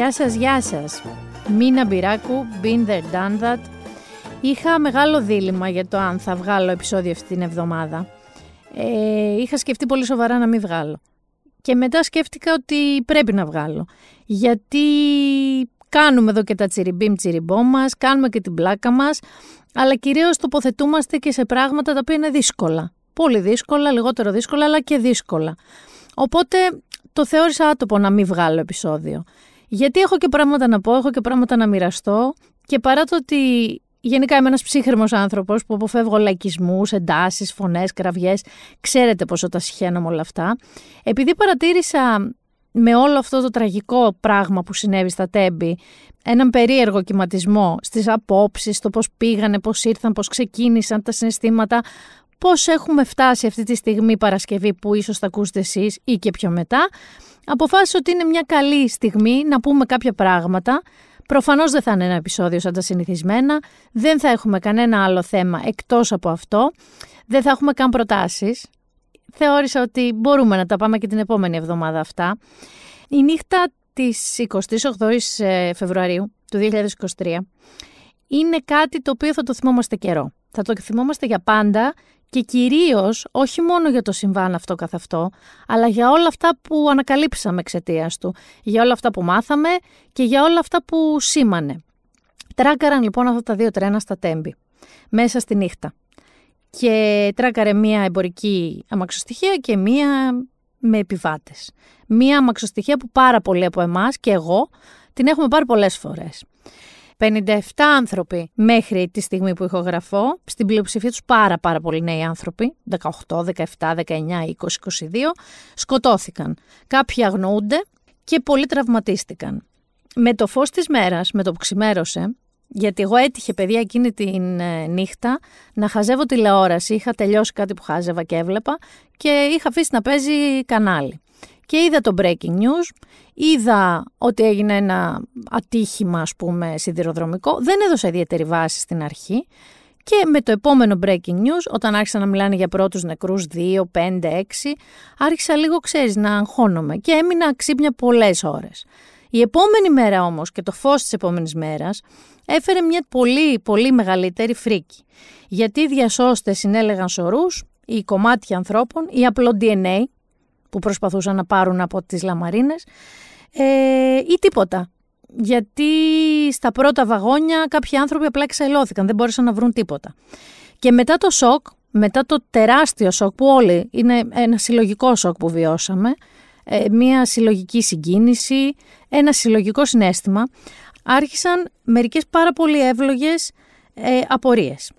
Γεια σας, γεια σας. Μίνα Μπυράκου, been there, done that. Είχα μεγάλο δίλημα για το αν θα βγάλω επεισόδιο αυτή την εβδομάδα. Ε, είχα σκεφτεί πολύ σοβαρά να μην βγάλω. Και μετά σκέφτηκα ότι πρέπει να βγάλω. Γιατί κάνουμε εδώ και τα τσιριμπίμ τσιριμπό μας, κάνουμε και την πλάκα μας, αλλά κυρίως τοποθετούμαστε και σε πράγματα τα οποία είναι δύσκολα. Πολύ δύσκολα, λιγότερο δύσκολα, αλλά και δύσκολα. Οπότε το θεώρησα άτομο να μην βγάλω επεισόδιο. Γιατί έχω και πράγματα να πω, έχω και πράγματα να μοιραστώ και παρά το ότι γενικά είμαι ένας ψύχρεμος άνθρωπος που αποφεύγω λαϊκισμούς, εντάσεις, φωνές, κραυγές, ξέρετε πόσο τα συχαίνω με όλα αυτά, επειδή παρατήρησα με όλο αυτό το τραγικό πράγμα που συνέβη στα τέμπη, έναν περίεργο κυματισμό στις απόψεις, το πώς πήγανε, πώς ήρθαν, πώς ξεκίνησαν τα συναισθήματα, πώς έχουμε φτάσει αυτή τη στιγμή Παρασκευή που ίσως θα ακούσετε εσείς ή και πιο μετά, αποφάσισα ότι είναι μια καλή στιγμή να πούμε κάποια πράγματα. Προφανώς δεν θα είναι ένα επεισόδιο σαν τα συνηθισμένα, δεν θα έχουμε κανένα άλλο θέμα εκτός από αυτό, δεν θα έχουμε καν προτάσεις. Θεώρησα ότι μπορούμε να τα πάμε και την επόμενη εβδομάδα αυτά. Η νύχτα της 28ης ε, Φεβρουαρίου του 2023 είναι κάτι το οποίο θα το θυμόμαστε καιρό. Θα το θυμόμαστε για πάντα και κυρίως όχι μόνο για το συμβάν αυτό καθ' αυτό, αλλά για όλα αυτά που ανακαλύψαμε εξαιτίας του, για όλα αυτά που μάθαμε και για όλα αυτά που σήμανε. Τράκαραν λοιπόν αυτά τα δύο τρένα στα τέμπη, μέσα στη νύχτα. Και τράκαρε μία εμπορική αμαξοστοιχεία και μία με επιβάτες. Μία αμαξοστοιχεία που πάρα πολλοί από εμάς και εγώ την έχουμε πάρει πολλές φορές. 57 άνθρωποι μέχρι τη στιγμή που ηχογραφώ, στην πλειοψηφία τους πάρα πάρα πολλοί νέοι άνθρωποι, 18, 17, 19, 20, 22, σκοτώθηκαν. Κάποιοι αγνοούνται και πολλοί τραυματίστηκαν. Με το φως της μέρας, με το που ξημέρωσε, γιατί εγώ έτυχε παιδιά εκείνη τη ε, νύχτα να χαζεύω τηλεόραση, είχα τελειώσει κάτι που χάζευα και έβλεπα και είχα αφήσει να παίζει κανάλι και είδα το breaking news, είδα ότι έγινε ένα ατύχημα ας πούμε σιδηροδρομικό, δεν έδωσα ιδιαίτερη βάση στην αρχή και με το επόμενο breaking news, όταν άρχισαν να μιλάνε για πρώτους νεκρούς 2, 5, 6, άρχισα λίγο ξέρεις να αγχώνομαι και έμεινα ξύπνια πολλές ώρες. Η επόμενη μέρα όμως και το φως της επόμενης μέρας έφερε μια πολύ πολύ μεγαλύτερη φρίκη. Γιατί οι διασώστες συνέλεγαν σωρούς, οι κομμάτια ανθρώπων, ή απλό DNA, που προσπαθούσαν να πάρουν από τις λαμαρίνες ε, ή τίποτα. Γιατί στα πρώτα βαγόνια κάποιοι άνθρωποι απλά εξελώθηκαν, δεν μπόρεσαν να βρουν τίποτα. Και μετά το σοκ, μετά το τεράστιο σοκ που όλοι, είναι ένα συλλογικό σοκ που βιώσαμε, ε, μια συλλογική συγκίνηση, ένα συλλογικό συνέστημα, άρχισαν μερικές πάρα πολύ εύλογες ε, απορίες.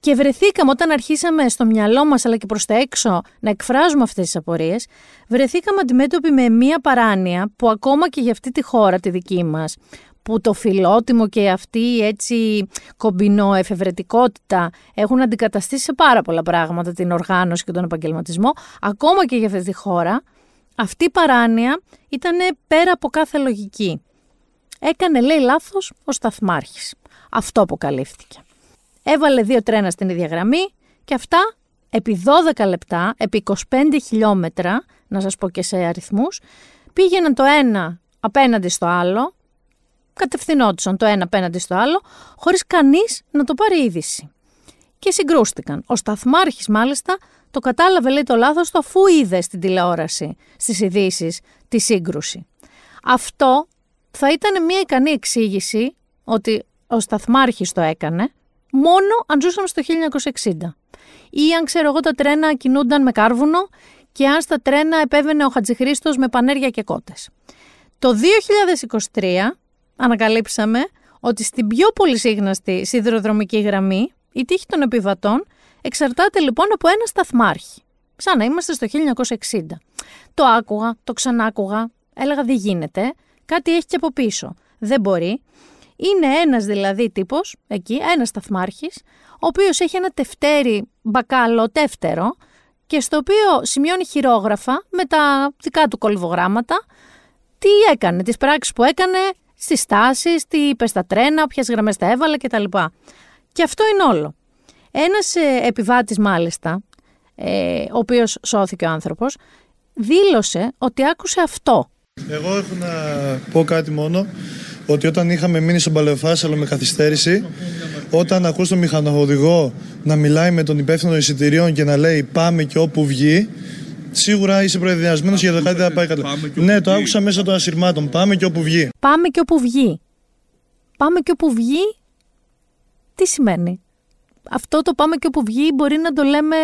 Και βρεθήκαμε όταν αρχίσαμε στο μυαλό μας αλλά και προς τα έξω να εκφράζουμε αυτές τις απορίες, βρεθήκαμε αντιμέτωποι με μία παράνοια που ακόμα και για αυτή τη χώρα τη δική μας, που το φιλότιμο και αυτή η έτσι κομπινό εφευρετικότητα έχουν αντικαταστήσει σε πάρα πολλά πράγματα την οργάνωση και τον επαγγελματισμό, ακόμα και για αυτή τη χώρα, αυτή η παράνοια ήταν πέρα από κάθε λογική. Έκανε, λέει, λάθος ο Σταθμάρχης. Αυτό αποκαλύφθηκε έβαλε δύο τρένα στην ίδια γραμμή και αυτά επί 12 λεπτά, επί 25 χιλιόμετρα, να σας πω και σε αριθμούς, πήγαιναν το ένα απέναντι στο άλλο, κατευθυνόντουσαν το ένα απέναντι στο άλλο, χωρίς κανείς να το πάρει είδηση. Και συγκρούστηκαν. Ο σταθμάρχης μάλιστα το κατάλαβε λέει το λάθος του αφού είδε στην τηλεόραση, στις ειδήσεις τη σύγκρουση. Αυτό θα ήταν μια ικανή εξήγηση ότι ο σταθμάρχης το έκανε, μόνο αν ζούσαμε στο 1960. Ή αν ξέρω εγώ τα τρένα κινούνταν με κάρβουνο και αν στα τρένα επέβαινε ο Χατζηχρήστος με πανέρια και κότες. Το 2023 ανακαλύψαμε ότι στην πιο πολυσύγναστη σιδηροδρομική γραμμή η τύχη των επιβατών εξαρτάται λοιπόν από ένα σταθμάρχη. Σαν να είμαστε στο 1960. Το άκουγα, το ξανάκουγα, έλεγα δεν γίνεται, κάτι έχει και από πίσω. Δεν μπορεί. Είναι ένας δηλαδή τύπος, εκεί, ένας σταθμάρχης, ο οποίος έχει ένα τευτέρι μπακάλο τεύτερο και στο οποίο σημειώνει χειρόγραφα με τα δικά του κολυβογράμματα τι έκανε, τις πράξεις που έκανε, στις στάσεις, τι είπε στα τρένα, ποιες γραμμές τα έβαλε κτλ. Και αυτό είναι όλο. Ένας ε, επιβάτης μάλιστα, ε, ο οποίος σώθηκε ο άνθρωπος, δήλωσε ότι άκουσε αυτό Εγώ έχω να πω κάτι μόνο ότι όταν είχαμε μείνει στον Παλαιοφάσαλο με καθυστέρηση, όταν ακούς τον μηχανοδηγό να μιλάει με τον υπεύθυνο εισιτηρίων και να λέει πάμε και όπου βγει, σίγουρα είσαι προεδριασμένος για το κάτι θα πάει καλά. Ναι, το άκουσα μέσα των ασυρμάτων. Πάμε και όπου βγει. Πάμε και όπου βγει. Πάμε και όπου βγει. Τι σημαίνει; Αυτό το πάμε και όπου βγει μπορεί να το λέμε,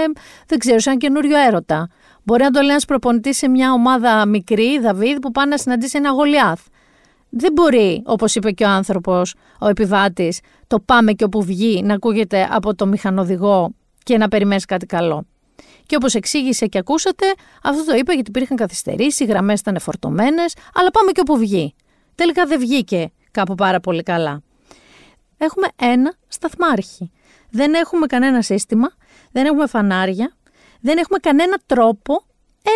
δεν ξέρω, σαν καινούριο έρωτα. Μπορεί να το λέει ένας προπονητής σε μια ομάδα μικρή, Δαβίδ, που πάει να συναντήσει ένα Γολιάθ. Δεν μπορεί, όπως είπε και ο άνθρωπος, ο επιβάτης, το πάμε και όπου βγει να ακούγεται από το μηχανοδηγό και να περιμένεις κάτι καλό. Και όπως εξήγησε και ακούσατε, αυτό το είπε γιατί υπήρχαν καθυστερήσεις, οι γραμμές ήταν φορτωμένε, αλλά πάμε και όπου βγει. Τελικά δεν βγήκε κάπου πάρα πολύ καλά. Έχουμε ένα σταθμάρχη. Δεν έχουμε κανένα σύστημα, δεν έχουμε φανάρια, δεν έχουμε κανένα τρόπο,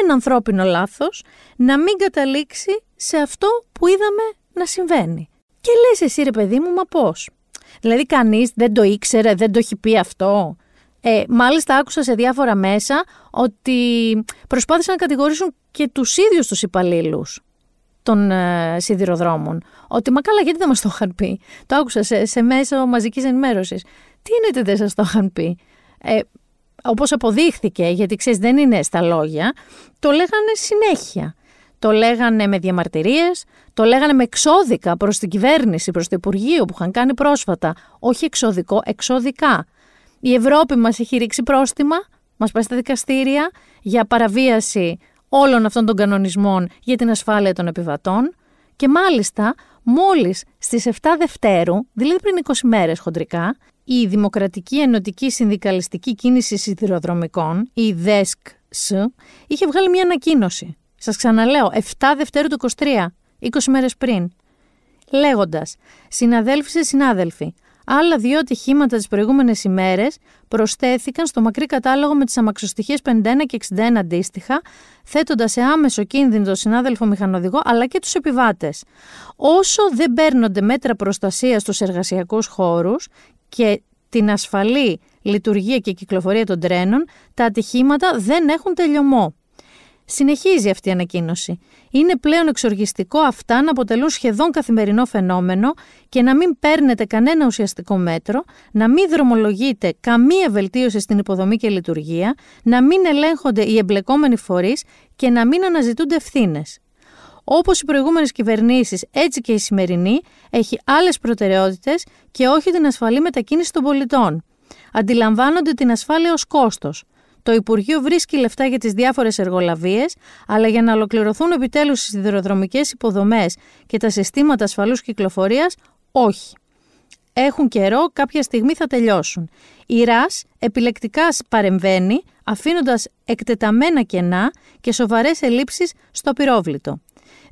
ένα ανθρώπινο λάθος, να μην καταλήξει σε αυτό που είδαμε να συμβαίνει. Και λες εσύ ρε παιδί μου, μα πώς; Δηλαδή κανείς δεν το ήξερε, δεν το έχει πει αυτό; Ε, μάλιστα άκουσα σε διάφορα μέσα ότι προσπάθησαν να κατηγορήσουν και τους ίδιους τους υπαλλήλους των ε, σιδηροδρόμων. Ότι μα καλά γιατί δεν μας το είχαν πει; Το άκουσα σε, σε μέσα μαζικής ενημέρωσης. Τι είναι δεν σας το είχαν πει; Ε, όπως αποδείχθηκε, γιατί ξέρεις δεν είναι στα λόγια, το λέγανε συνέχεια. Το λέγανε με διαμαρτυρίες, το λέγανε με εξώδικα προς την κυβέρνηση, προς το Υπουργείο που είχαν κάνει πρόσφατα. Όχι εξώδικο, εξώδικα. Η Ευρώπη μας έχει ρίξει πρόστιμα, μας πάει στα δικαστήρια για παραβίαση όλων αυτών των κανονισμών για την ασφάλεια των επιβατών και μάλιστα μόλις στις 7 Δευτέρου, δηλαδή πριν 20 μέρες χοντρικά, η Δημοκρατική Ενωτική Συνδικαλιστική Κίνηση Σιδηροδρομικών, η ΔΕΣΚΣ, είχε βγάλει μια ανακοίνωση. Σας ξαναλέω, 7 Δευτέρου του 23, 20 μέρες πριν, λέγοντας «Συναδέλφοι σε συνάδελφοι, Άλλα δύο ατυχήματα τις προηγούμενες ημέρες προσθέθηκαν στο μακρύ κατάλογο με τις αμαξοστοιχίες 51 και 61 αντίστοιχα, θέτοντας σε άμεσο κίνδυνο τον συνάδελφο μηχανοδηγό αλλά και τους επιβάτες. Όσο δεν παίρνονται μέτρα προστασίας στους εργασιακούς χώρους και την ασφαλή λειτουργία και κυκλοφορία των τρένων, τα ατυχήματα δεν έχουν τελειωμό. Συνεχίζει αυτή η ανακοίνωση. Είναι πλέον εξοργιστικό αυτά να αποτελούν σχεδόν καθημερινό φαινόμενο και να μην παίρνετε κανένα ουσιαστικό μέτρο, να μην δρομολογείτε καμία βελτίωση στην υποδομή και λειτουργία, να μην ελέγχονται οι εμπλεκόμενοι φορείς και να μην αναζητούνται ευθύνες. Όπως οι προηγούμενες κυβερνήσεις, έτσι και η σημερινή έχει άλλες προτεραιότητες και όχι την ασφαλή μετακίνηση των πολιτών. Αντιλαμβάνονται την ασφάλεια ως κόστος. Το Υπουργείο βρίσκει λεφτά για τις διάφορες εργολαβίες, αλλά για να ολοκληρωθούν επιτέλους οι σιδηροδρομικές υποδομές και τα συστήματα ασφαλούς κυκλοφορίας, όχι. Έχουν καιρό, κάποια στιγμή θα τελειώσουν. Η ΡΑΣ επιλεκτικά παρεμβαίνει, αφήνοντας εκτεταμένα κενά και σοβαρές ελλείψεις στο πυρόβλητο.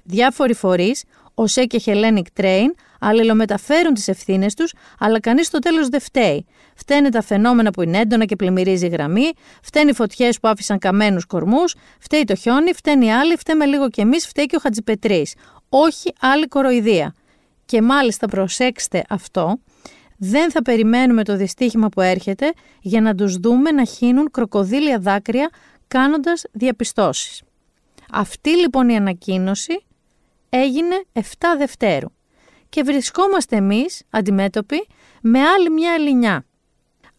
Διάφοροι φορείς, ο ΣΕ και Hellenic Train, αλληλομεταφέρουν τις ευθύνες τους, αλλά κανείς στο τέλος δεν φταίει. Φταίνε τα φαινόμενα που είναι έντονα και πλημμυρίζει η γραμμή, φταίνει οι φωτιές που άφησαν καμένους κορμούς, φταίει το χιόνι, φταίνει οι άλλοι, φταίμε λίγο κι εμείς, φταίει και ο Χατζιπετρή. Όχι άλλη κοροϊδία. Και μάλιστα προσέξτε αυτό, δεν θα περιμένουμε το δυστύχημα που έρχεται για να τους δούμε να χύνουν κροκοδίλια δάκρυα κάνοντας διαπιστώσεις. Αυτή λοιπόν η ανακοίνωση έγινε 7 Δευτέρου και βρισκόμαστε εμείς αντιμέτωποι με άλλη μια ελληνιά.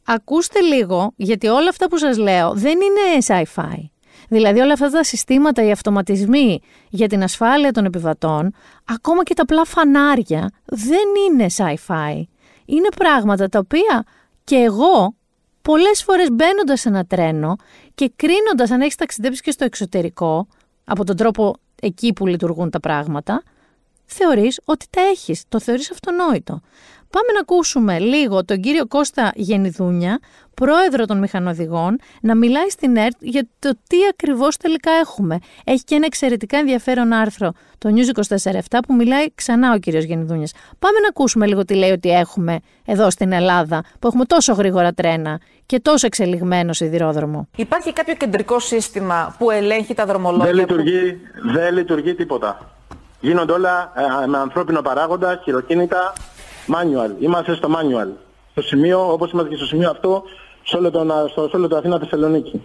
Ακούστε λίγο, γιατί όλα αυτά που σας λέω δεν είναι sci-fi. Δηλαδή όλα αυτά τα συστήματα, οι αυτοματισμοί για την ασφάλεια των επιβατών, ακόμα και τα απλά φανάρια, δεν είναι sci-fi. Είναι πράγματα τα οποία και εγώ πολλές φορές μπαίνοντας σε ένα τρένο και κρίνοντας αν έχεις ταξιδέψει και στο εξωτερικό, από τον τρόπο εκεί που λειτουργούν τα πράγματα, θεωρείς ότι τα έχεις, το θεωρείς αυτονόητο. Πάμε να ακούσουμε λίγο τον κύριο Κώστα Γενιδούνια, πρόεδρο των μηχανοδηγών, να μιλάει στην ΕΡΤ για το τι ακριβώς τελικά έχουμε. Έχει και ένα εξαιρετικά ενδιαφέρον άρθρο, το News 24-7, που μιλάει ξανά ο κύριος Γενιδούνιας. Πάμε να ακούσουμε λίγο τι λέει ότι έχουμε εδώ στην Ελλάδα, που έχουμε τόσο γρήγορα τρένα και τόσο εξελιγμένο σιδηρόδρομο. Υπάρχει κάποιο κεντρικό σύστημα που ελέγχει τα δρομολόγια. Δεν λειτουργεί, που... δεν λειτουργεί τίποτα. Γίνονται όλα ε, με ανθρώπινο παράγοντα, χειροκίνητα, manual. Είμαστε στο manual. Στο σημείο, όπως είμαστε και στο σημείο αυτό, σε όλο το, στο, όλο το Αθήνα Θεσσαλονίκη.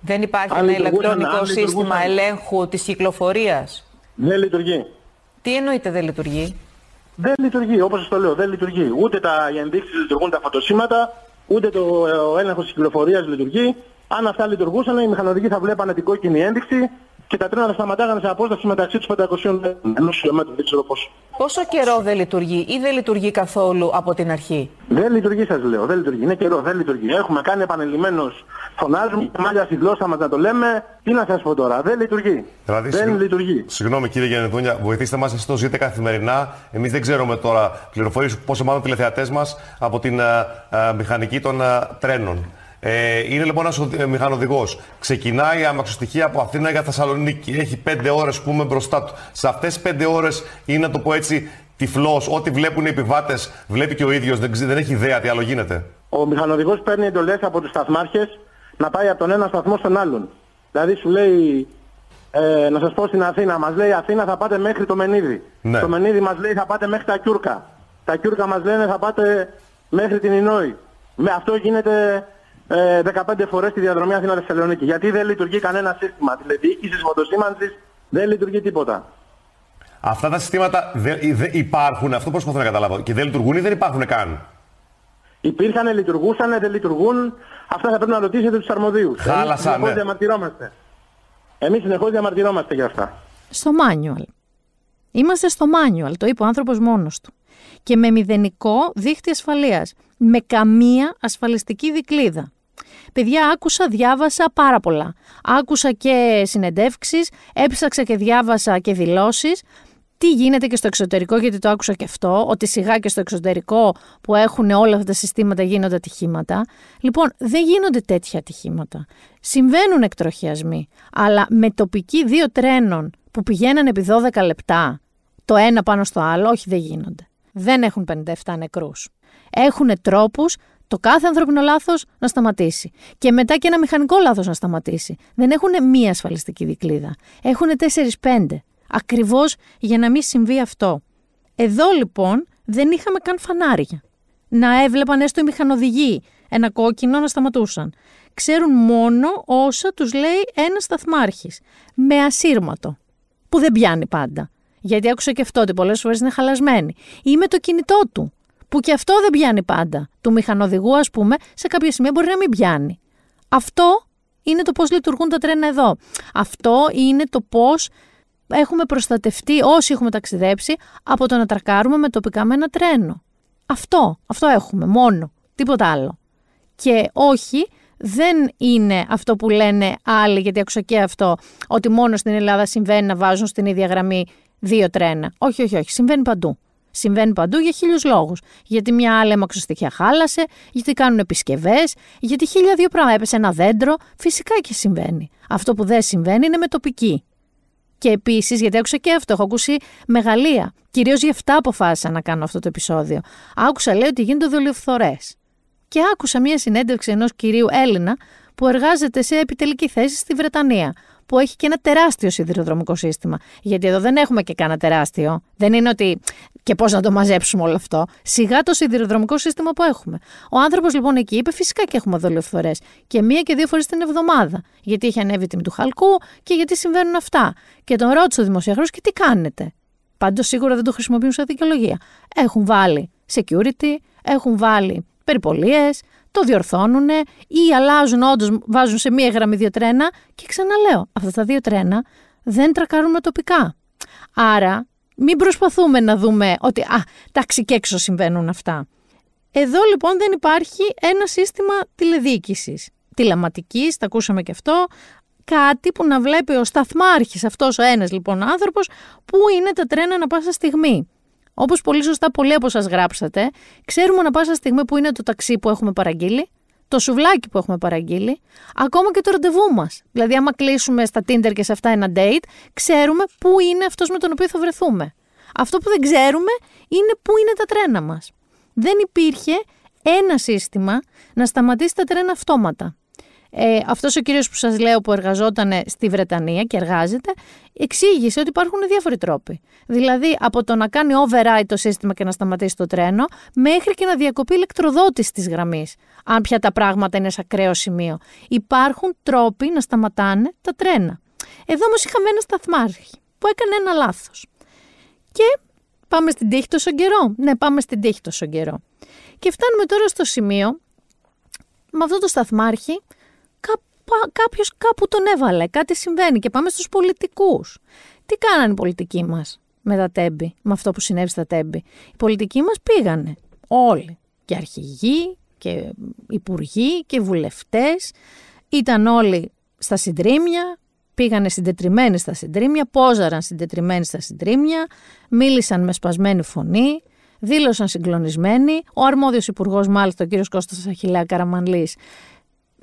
Δεν υπάρχει αν ένα ηλεκτρονικό σύστημα ελέγχου της κυκλοφορίας; Δεν λειτουργεί. Τι εννοείται δεν λειτουργεί; Δεν λειτουργεί, όπως σας το λέω, δεν λειτουργεί. Ούτε τα οι ενδείξεις λειτουργούν τα φωτοσύματα, ούτε το, ο έλεγχος της κυκλοφορίας λειτουργεί. Αν αυτά λειτουργούσαν, οι μηχανοδικοί θα βλέπανε την κόκκινη ένδειξη και τα τρένα θα σταματάγανε σε απόσταση μεταξύ τους 500 ενός χιλιόμετρου, δεν ξέρω πόσο. Πόσο καιρό δεν λειτουργεί ή δεν λειτουργεί καθόλου από την αρχή; Δεν λειτουργεί σας λέω, δεν λειτουργεί. Είναι καιρό, δεν λειτουργεί. Έχουμε κάνει επανελειμμένως φωνάζουμε και μάλια στη γλώσσα μας να το λέμε. Τι να σας πω τώρα, δεν λειτουργεί. Δηλαδή, δεν συγγνώ- λειτουργεί. Συγγνώμη κύριε Γενεδούνια, βοηθήστε μας, εσείς το ζείτε καθημερινά. Εμείς δεν ξέρουμε τώρα πληροφορίες, πόσο μάλλον τηλεθεατές μας, από την α, α, μηχανική των α, τρένων. Ε, είναι λοιπόν ένας οδη- ε, μηχανοδηγός. Ξεκινάει η αμαξοστοιχεία από Αθήνα για Θεσσαλονίκη. Έχει πέντε ώρες που είμαι μπροστά του. Σε αυτές τις πέντε ώρες είναι, να το πω έτσι, τυφλός. Ό,τι βλέπουν οι επιβάτες, βλέπει και ο ίδιος. Δεν, ξε- δεν έχει ιδέα τι άλλο γίνεται. Ο μηχανοδηγός παίρνει εντολές από τους σταθμάρχες να πάει από τον ένα σταθμό στον άλλον. Δηλαδή σου λέει, ε, να σας πω στην Αθήνα, μας λέει Αθήνα θα πάτε μέχρι το Μενίδη. Ναι. Το Μενίδη μας λέει θα πάτε μέχρι τα Κιούρκα. Τα Κιούρκα μας λένε θα πάτε μέχρι την Ινόη. Με αυτό γίνεται ε, 15 φορές τη διαδρομή Αθήνα-Θεσσαλονίκη. Γιατί δεν λειτουργεί κανένα σύστημα. Τηλεδιοίκησης, φωτοσήμανσης, δεν λειτουργεί τίποτα. Αυτά τα συστήματα δεν δεν υπάρχουν, αυτό προσπαθώ να καταλάβω. Και δεν λειτουργούν ή δεν υπάρχουν καν; Υπήρχαν, λειτουργούσαν, δεν λειτουργούν. Αυτά θα πρέπει να ρωτήσετε τους αρμοδίους. Χάλασαν, Εμείς συνεχώς ναι. διαμαρτυρόμαστε. Εμείς συνεχώς διαμαρτυρόμαστε για αυτά. Στο manual. Είμαστε στο manual, το είπε ο άνθρωπος μόνος του. Και με μηδενικό δίχτυ ασφαλείας. Με καμία ασφαλιστική δικλίδα. Παιδιά, άκουσα, διάβασα πάρα πολλά. Άκουσα και συνεντεύξεις, έψαξα και διάβασα και δηλώσεις. Τι γίνεται και στο εξωτερικό, γιατί το άκουσα και αυτό, ότι σιγά και στο εξωτερικό που έχουν όλα αυτά τα συστήματα γίνονται ατυχήματα. Λοιπόν, δεν γίνονται τέτοια ατυχήματα. Συμβαίνουν εκτροχιασμοί, αλλά με τοπική δύο τρένων που πηγαίναν επί 12 λεπτά, το ένα πάνω στο άλλο, όχι δεν γίνονται. Δεν έχουν 57 νεκρούς. Έχουν τρόπους το κάθε ανθρώπινο λάθος να σταματήσει. Και μετά και ένα μηχανικό λάθος να σταματήσει. Δεν έχουν μία ασφαλιστική δικλίδα. Έχουν 4-5. Ακριβώς για να μην συμβεί αυτό. Εδώ λοιπόν δεν είχαμε καν φανάρια. Να έβλεπαν έστω οι μηχανοδηγοί ένα κόκκινο να σταματούσαν. Ξέρουν μόνο όσα τους λέει ένας σταθμάρχης. Με ασύρματο. Που δεν πιάνει πάντα. Γιατί άκουσα και αυτό ότι πολλές φορές είναι χαλασμένη. Ή με το κινητό του. Που και αυτό δεν πιάνει πάντα. Του μηχανοδηγού, ας πούμε, σε κάποια σημεία μπορεί να μην πιάνει. Αυτό είναι το πώς λειτουργούν τα τρένα εδώ. Αυτό είναι το πώς έχουμε προστατευτεί όσοι έχουμε ταξιδέψει από το να τρακάρουμε με τοπικά με ένα τρένο. Αυτό, αυτό έχουμε μόνο, τίποτα άλλο. Και όχι, δεν είναι αυτό που λένε άλλοι, γιατί άκουσα και αυτό, ότι μόνο στην Ελλάδα συμβαίνει να βάζουν στην ίδια γραμμή δύο τρένα. Όχι, όχι, όχι, συμβαίνει παντού. Συμβαίνει παντού για χίλιους λόγους. Γιατί μια άλλη αμαξοστοιχεία χάλασε, γιατί κάνουν επισκευές, γιατί χίλια δύο πράγματα. Έπεσε ένα δέντρο. Φυσικά και συμβαίνει. Αυτό που δεν συμβαίνει είναι με τοπική. Και επίσης, γιατί άκουσα και αυτό, έχω ακούσει μεγαλεία. Κυρίως γι' αυτά αποφάσισα να κάνω αυτό το επεισόδιο. Άκουσα, λέει, ότι γίνονται δολιοφθορές. Και άκουσα μία συνέντευξη ενός κυρίου Έλληνα που εργάζεται σε επιτελική θέση στη Βρετανία. Που έχει και ένα τεράστιο σιδηροδρομικό σύστημα. Γιατί εδώ δεν έχουμε και κανένα τεράστιο. Δεν είναι ότι. και πώς να το μαζέψουμε όλο αυτό. Σιγά το σιδηροδρομικό σύστημα που έχουμε. Ο άνθρωπος λοιπόν εκεί είπε: Φυσικά και έχουμε δολιοφθορέ. Και μία και δύο φορές την εβδομάδα. Γιατί έχει ανέβει η τιμή του χαλκού και γιατί συμβαίνουν αυτά. Και τον ρώτησε ο δημοσιογράφος: Και τι κάνετε; Πάντως σίγουρα δεν το χρησιμοποιούν σε δικαιολογία. Έχουν βάλει security, έχουν βάλει περιπολίες, το διορθώνουν ή αλλάζουν όντως, βάζουν σε μία γραμμή δύο τρένα και ξαναλέω, αυτά τα δύο τρένα δεν τρακάρουν τοπικά. Άρα μην προσπαθούμε να δούμε ότι α, τάξη και έξω συμβαίνουν αυτά. Εδώ λοιπόν δεν υπάρχει ένα σύστημα τηλεδιοίκησης. Τηλεματικής, τα ακούσαμε και αυτό, κάτι που να βλέπει ο σταθμάρχης, αυτός ο ένας λοιπόν άνθρωπος, που είναι τα τρένα να πάσα στιγμή. Όπως πολύ σωστά πολλοί από εσά γράψατε, ξέρουμε να πάσα στιγμή που είναι το ταξί που έχουμε παραγγείλει, το σουβλάκι που έχουμε παραγγείλει, ακόμα και το ραντεβού μας. Δηλαδή, άμα κλείσουμε στα Tinder και σε αυτά ένα date, ξέρουμε πού είναι αυτός με τον οποίο θα βρεθούμε. Αυτό που δεν ξέρουμε είναι πού είναι τα τρένα μας. Δεν υπήρχε ένα σύστημα να σταματήσει τα τρένα αυτόματα. Ε, αυτός ο κύριος που σας λέω που εργαζόταν στη Βρετανία και εργάζεται, εξήγησε ότι υπάρχουν διάφοροι τρόποι. Δηλαδή από το να κάνει override το σύστημα και να σταματήσει το τρένο, μέχρι και να διακοπεί ηλεκτροδότηση της γραμμής, αν πια τα πράγματα είναι σε ακραίο σημείο. Υπάρχουν τρόποι να σταματάνε τα τρένα. Εδώ όμως είχαμε ένα σταθμάρχη, που έκανε ένα λάθος. Και πάμε στην τύχη τόσο καιρό. Ναι, πάμε στην τύχη τόσο καιρό. Και φτάνουμε τώρα στο σημείο, με αυτό το σταθμάρχη, κάποιος κάπου τον έβαλε, κάτι συμβαίνει και πάμε στους πολιτικούς. Τι κάνανε οι πολιτικοί μας με τα τέμπη, με αυτό που συνέβη στα τέμπη; Οι πολιτικοί μας πήγανε όλοι, και αρχηγοί και υπουργοί και βουλευτές, ήταν όλοι στα συντρίμια, πήγανε συντετριμένοι στα συντρίμια, πόζαραν συντετριμένοι στα συντρίμια, μίλησαν με σπασμένη φωνή, δήλωσαν συγκλονισμένοι. Ο αρμόδιος υπουργός μάλιστα, ο κύριος Κώστας Αχιλέα Καραμανλής,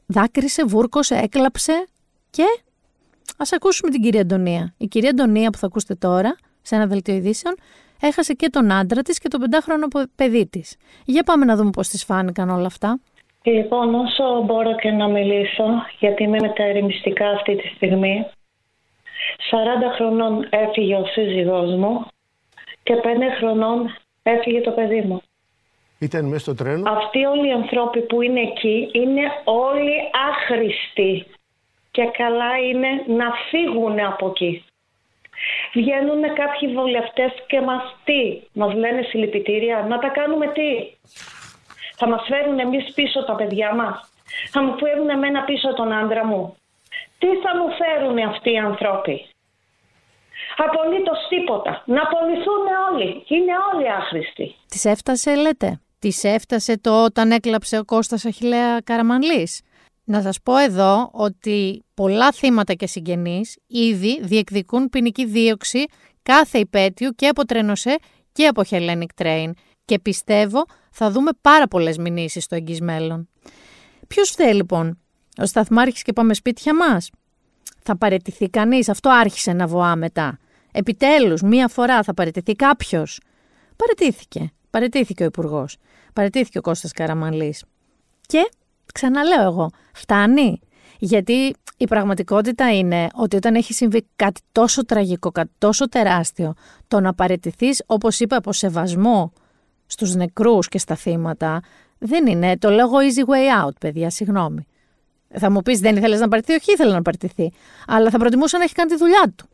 δάκρυσε, βούρκωσε, έκλαψε και ας ακούσουμε την κυρία Αντωνία. Η κυρία Αντωνία που θα ακούσετε τώρα, σε ένα δελτίο ειδήσεων, έχασε και τον άντρα της και τον πεντάχρονο παιδί της. Για πάμε να δούμε πώς τις φάνηκαν όλα αυτά. Λοιπόν, όσο μπορώ και να μιλήσω, γιατί είμαι με τα ερημιστικά αυτή τη στιγμή, 40 χρονών έφυγε ο σύζυγός μου και 5 χρονών έφυγε το παιδί μου. Ήταν μέσα στο τρένο. Αυτοί όλοι οι άνθρωποι που είναι εκεί είναι όλοι άχρηστοι και καλά είναι να φύγουν από εκεί. Βγαίνουν κάποιοι βουλευτές και μας τι, μας λένε συλληπιτήρια, να τα κάνουμε τι; Θα μας φέρουν εμείς πίσω τα παιδιά μας; Θα μου φέρουν εμένα πίσω τον άντρα μου; Τι θα μου φέρουν αυτοί οι άνθρωποι; Απολύτως τίποτα. Να απολυθούν όλοι. Είναι όλοι άχρηστοι. Τη έφτασε, λέτε; Της έφτασε το όταν έκλαψε ο Κώστας Αχιλέα Καραμανλής. Να σας πω εδώ ότι πολλά θύματα και συγγενείς ήδη διεκδικούν ποινική δίωξη κάθε υπέτειου και από Τρένοσέ και από Hellenic Train και πιστεύω θα δούμε πάρα πολλές μηνύσεις στο εγγύς μέλλον. Ποιος φταίει λοιπόν, ο σταθμάρχης και πάμε σπίτια μας; Θα παρετηθεί κανείς, αυτό άρχισε να βοά μετά. Επιτέλους, μία φορά θα παρετηθεί κάποιος; Παρετήθηκε. Παρετήθηκε ο υπουργός. Παρετήθηκε ο Κώστας Καραμανλής. Και ξαναλέω εγώ, φτάνει. Γιατί η πραγματικότητα είναι ότι όταν έχει συμβεί κάτι τόσο τραγικό, κάτι τόσο τεράστιο, το να παρετηθείς, όπως είπα, από σεβασμό στους νεκρούς και στα θύματα, δεν είναι, το λέγω easy way out, παιδιά, συγγνώμη. Θα μου πεις δεν ήθελες να παραιτηθεί, όχι ήθελε να παραιτηθεί, αλλά θα προτιμούσα να έχει κάνει τη δουλειά του.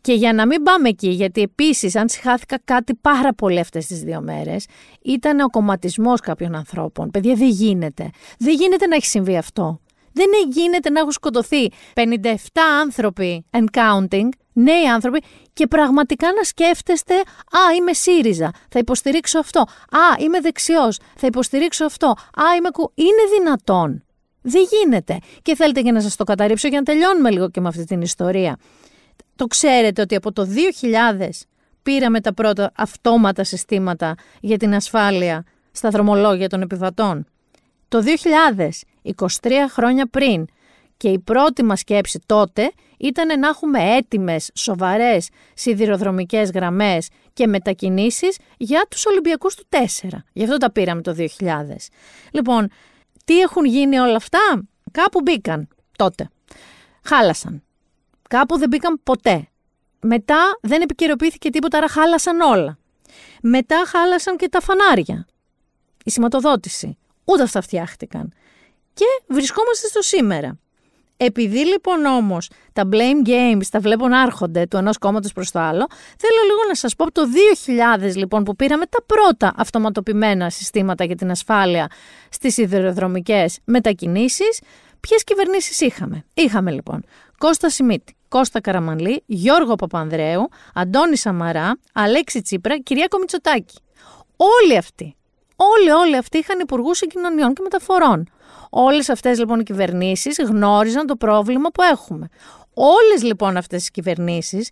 Και για να μην πάμε εκεί, γιατί επίσης, αν συχάθηκα κάτι πάρα πολύ αυτές τις δύο μέρες, ήταν ο κομματισμός κάποιων ανθρώπων. Παιδιά, δεν γίνεται. Δεν γίνεται να έχει συμβεί αυτό. Δεν γίνεται να έχουν σκοτωθεί 57 άνθρωποι and counting, νέοι άνθρωποι, και πραγματικά να σκέφτεστε, Α, είμαι ΣΥΡΙΖΑ, θα υποστηρίξω αυτό. Α, είμαι δεξιός, θα υποστηρίξω αυτό. Α, είμαι κου. Είναι δυνατόν. Δεν γίνεται. Και θέλετε και να σας το καταρρύψω για να τελειώνουμε λίγο και με αυτή την ιστορία. Το ξέρετε ότι από το 2000 πήραμε τα πρώτα αυτόματα συστήματα για την ασφάλεια στα δρομολόγια των επιβατών. Το 2000, 23 χρόνια πριν, και η πρώτη μας σκέψη τότε ήταν να έχουμε έτοιμες, σοβαρές σιδηροδρομικές γραμμές και μετακινήσεις για τους Ολυμπιακούς του 4. Γι' αυτό τα πήραμε το 2000. Λοιπόν, τι έχουν γίνει όλα αυτά; Κάπου μπήκαν τότε. Χάλασαν. Κάπου δεν μπήκαν ποτέ. Μετά δεν επικαιροποιήθηκε τίποτα, άρα χάλασαν όλα. Μετά χάλασαν και τα φανάρια. Η σηματοδότηση. Ούτε αυτά φτιάχτηκαν. Και βρισκόμαστε στο σήμερα. Επειδή λοιπόν όμως τα blame games τα βλέπω να έρχονται του ενός κόμματος προς το άλλο, θέλω λίγο να σας πω από το 2000 λοιπόν που πήραμε τα πρώτα αυτοματοποιημένα συστήματα για την ασφάλεια στις σιδηροδρομικέ μετακινήσεις, ποιες κυβερνήσεις είχαμε; Είχαμε λοιπόν Κώστα Σιμίτη, Κώστα Καραμανλή, Γιώργο Παπανδρέου, Αντώνη Σαμαρά, Αλέξη Τσίπρα, Κυριάκο Μητσοτάκη. Όλοι αυτοί, όλοι όλοι αυτοί είχαν υπουργούς συγκοινωνιών και μεταφορών. Όλες αυτές λοιπόν οι κυβερνήσεις γνώριζαν το πρόβλημα που έχουμε. Όλες λοιπόν αυτές οι κυβερνήσεις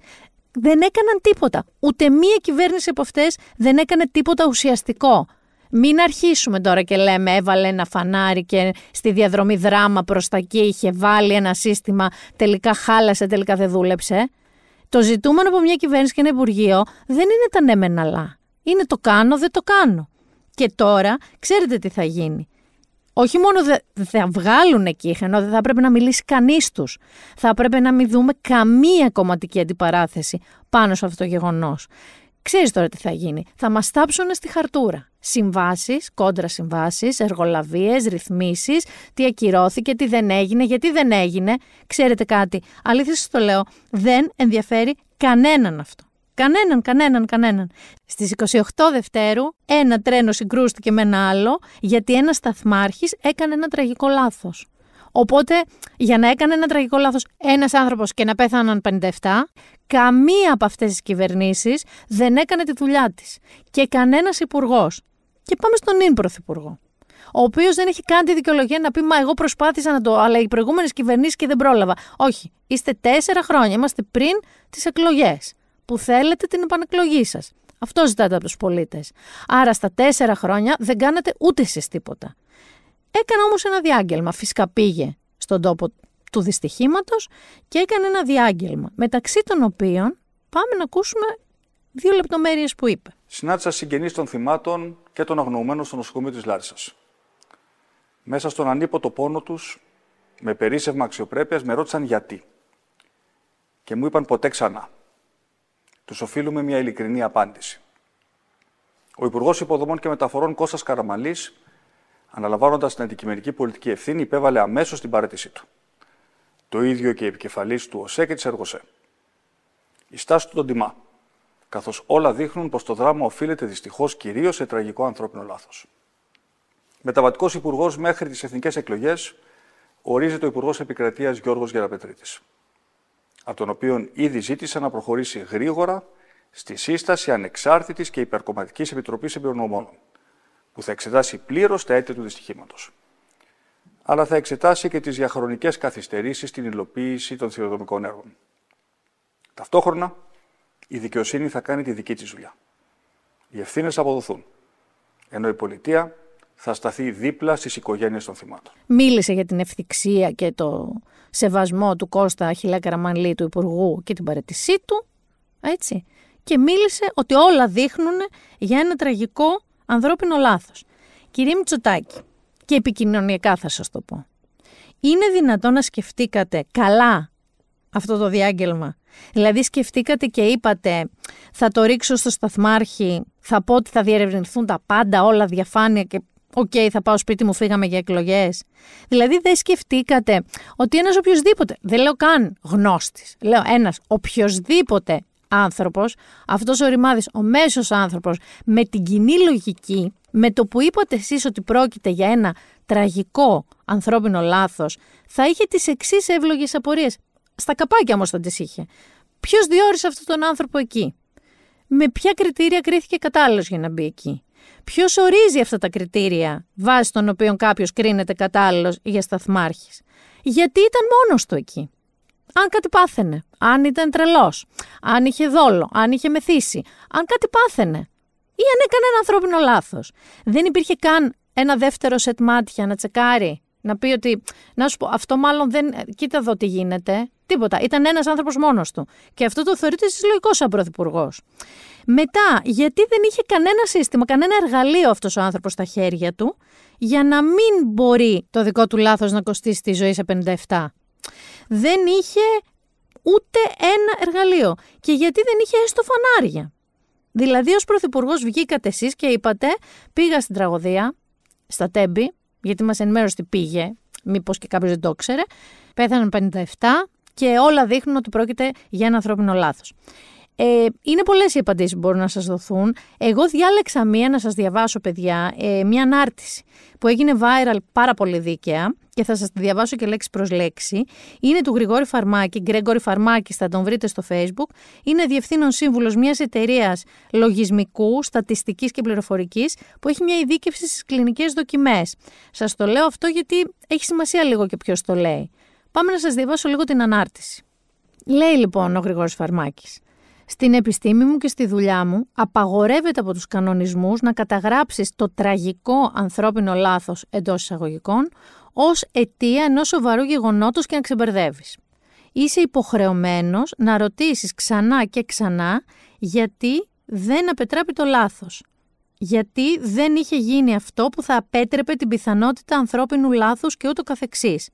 δεν έκαναν τίποτα. Ούτε μία κυβέρνηση από αυτές δεν έκανε τίποτα ουσιαστικό. Μην αρχίσουμε τώρα και λέμε έβαλε ένα φανάρι και στη διαδρομή δράμα προς τα εκεί είχε βάλει ένα σύστημα, τελικά χάλασε, τελικά δεν δούλεψε. Το ζητούμενο από μια κυβέρνηση και ένα υπουργείο δεν είναι τα ναι μεν αλλά. Είναι το κάνω, δεν το κάνω. Και τώρα ξέρετε τι θα γίνει. Όχι μόνο δεν θα βγάλουν εκεί, ενώ δεν θα πρέπει να μιλήσει κανείς τους. Θα πρέπει να μην δούμε καμία κομματική αντιπαράθεση πάνω σε αυτό το γεγονός. Ξέρεις τώρα τι θα γίνει. Θα μας τάψουν στη χαρτούρα. Συμβάσεις, κόντρα συμβάσεις, εργολαβίες, ρυθμίσεις, τι ακυρώθηκε, τι δεν έγινε, γιατί δεν έγινε. Ξέρετε κάτι, αλήθεια σας το λέω, δεν ενδιαφέρει κανέναν αυτό. Κανέναν, κανέναν, κανέναν. Στις 28 Δευτέρου, ένα τρένο συγκρούστηκε με ένα άλλο, γιατί ένας σταθμάρχης έκανε ένα τραγικό λάθος. Οπότε, για να έκανε ένα τραγικό λάθος ένας άνθρωπος και να πέθαναν 57, καμία από αυτές τις κυβερνήσεις δεν έκανε τη δουλειά της. Και κανένας υπουργός. Και πάμε στον νυν πρωθυπουργό. Ο οποίος δεν έχει καν τη δικαιολογία να πει Μα εγώ προσπάθησα να το, αλλά οι προηγούμενες κυβερνήσεις και δεν πρόλαβα. Όχι. Είστε τέσσερα χρόνια. Είμαστε πριν τις εκλογές. Που θέλετε την επανεκλογή σας. Αυτό ζητάτε από τους πολίτες. Άρα στα τέσσερα χρόνια δεν κάνατε ούτε εσείς τίποτα. Έκανε όμως ένα διάγγελμα. Φυσικά πήγε στον τόπο του δυστυχήματος και έκανε ένα διάγγελμα. Μεταξύ των οποίων πάμε να ακούσουμε δύο λεπτομέρειες που είπε. Συνάντησα συγγενείς των θυμάτων και των αγνοωμένων στο νοσοκομείο της Λάρισας. Μέσα στον ανίποτο πόνο τους, με περίσευμα αξιοπρέπειας, με ρώτησαν γιατί. Και μου είπαν ποτέ ξανά. Τους οφείλουμε μια ειλικρινή απάντηση. Ο Υπουργός Υποδομών και Μεταφορών Κώστας Καραμαλής, αναλαμβάνοντας την αντικειμενική πολιτική ευθύνη, υπέβαλε αμέσως την παρέτησή του. Το ίδιο και η επικεφαλής του ΟΣΕ και της ΕΡΓΟΣΕ. Η στάση του τον τιμά καθώς όλα δείχνουν πως το δράμα οφείλεται δυστυχώς κυρίως σε τραγικό ανθρώπινο λάθος. Μεταβατικός υπουργός μέχρι τις εθνικές εκλογές ορίζεται ο Υπουργός Επικρατείας Γιώργος Γεραπετρίτης, από τον οποίο ήδη ζήτησε να προχωρήσει γρήγορα στη σύσταση ανεξάρτητης και υπερκομματικής επιτροπής εμπειρονομών, που θα εξετάσει πλήρως τα αίτια του δυστυχήματος. Αλλά θα εξετάσει και τις διαχρονικές καθυστερήσεις στην υλοποίηση των θηροδομικών έργων. Ταυτόχρονα, η δικαιοσύνη θα κάνει τη δική της δουλειά. Οι ευθύνες θα αποδοθούν. Ενώ η πολιτεία θα σταθεί δίπλα στις οικογένειες των θυμάτων. Μίλησε για την ευθυξία και το σεβασμό του Κώστα Αχιλέα Καραμανλή, του Υπουργού και την παρετησή του, έτσι. Και μίλησε ότι όλα δείχνουν για ένα τραγικό ανθρώπινο λάθος. Κύριε Μητσοτάκη, και επικοινωνιακά θα σας το πω. Είναι δυνατό να σκεφτήκατε καλά αυτό το διάγγελμα; Δηλαδή σκεφτήκατε και είπατε θα το ρίξω στο σταθμάρχη, θα πω ότι θα διερευνηθούν τα πάντα, όλα διαφάνεια και οκ θα πάω σπίτι μου, φύγαμε για εκλογές. Δηλαδή δεν σκεφτήκατε ότι ένας οποιοδήποτε, δεν λέω καν γνώστης, λέω ένας οποιοδήποτε άνθρωπος, αυτός ο Ρημάδης, ο μέσος άνθρωπος, με την κοινή λογική, με το που είπατε εσείς ότι πρόκειται για ένα τραγικό ανθρώπινο λάθος, θα είχε τις εξής εύλογες απορίες. Στα καπάκια όμως θα τις είχε. Ποιος διόρισε αυτόν τον άνθρωπο εκεί; Με ποια κριτήρια κρίθηκε κατάλληλος για να μπει εκεί; Ποιος ορίζει αυτά τα κριτήρια βάσει των οποίων κάποιος κρίνεται κατάλληλος για σταθμάρχης; Γιατί ήταν μόνος του εκεί; Αν κάτι πάθαινε, αν ήταν τρελός, αν είχε δόλο, αν είχε μεθύσει, αν κάτι πάθαινε ή αν έκανε ένα ανθρώπινο λάθος. Δεν υπήρχε καν ένα δεύτερο σετ μάτια να τσεκάρει να πει ότι, να σου πω, αυτό μάλλον δεν. Κοίτα εδώ τι γίνεται. Τίποτα. Ήταν ένας άνθρωπος μόνος του. Και αυτό το θεωρείται συλλογικό σαν πρωθυπουργός. Μετά, γιατί δεν είχε κανένα σύστημα, κανένα εργαλείο αυτός ο άνθρωπος στα χέρια του, για να μην μπορεί το δικό του λάθος να κοστίσει τη ζωή σε 57. Δεν είχε ούτε ένα εργαλείο. Και γιατί δεν είχε έστω φανάρια; Δηλαδή, ως πρωθυπουργός βγήκατε εσείς και είπατε: Πήγα στην τραγωδία, στα τέμπη, γιατί μας ενημέρωσε τι πήγε, μήπως και κάποιος δεν το ξέρε. Πέθαναν 57 και όλα δείχνουν ότι πρόκειται για ένα ανθρώπινο λάθος. Ε, είναι πολλές οι απαντήσεις που μπορούν να σας δοθούν. Εγώ διάλεξα μία να σας διαβάσω, παιδιά, ε, μία ανάρτηση που έγινε viral πάρα πολύ δίκαια και θα σας τη διαβάσω και λέξη προς λέξη. Είναι του Γρηγόρη Φαρμάκη, Γκρέγκορη Φαρμάκη, θα τον βρείτε στο Facebook. Είναι διευθύνων σύμβουλος μιας εταιρείας λογισμικού, στατιστικής και πληροφορικής που έχει μια ειδίκευση στις κλινικές δοκιμές. Σας το λέω αυτό γιατί έχει σημασία λίγο και ποιος το λέει. Πάμε να σας διαβάσω λίγο την ανάρτηση. Λέει λοιπόν ο Γρηγόρης Φαρμάκης. Στην επιστήμη μου και στη δουλειά μου απαγορεύεται από τους κανονισμούς να καταγράψεις το τραγικό ανθρώπινο λάθος εντός εισαγωγικών ως αιτία ενός σοβαρού γεγονότος και να ξεμπερδεύεις. Είσαι υποχρεωμένος να ρωτήσεις ξανά και ξανά γιατί δεν απετράπει το λάθος. Γιατί δεν είχε γίνει αυτό που θα απέτρεπε την πιθανότητα ανθρώπινου λάθους και ούτω καθεξής.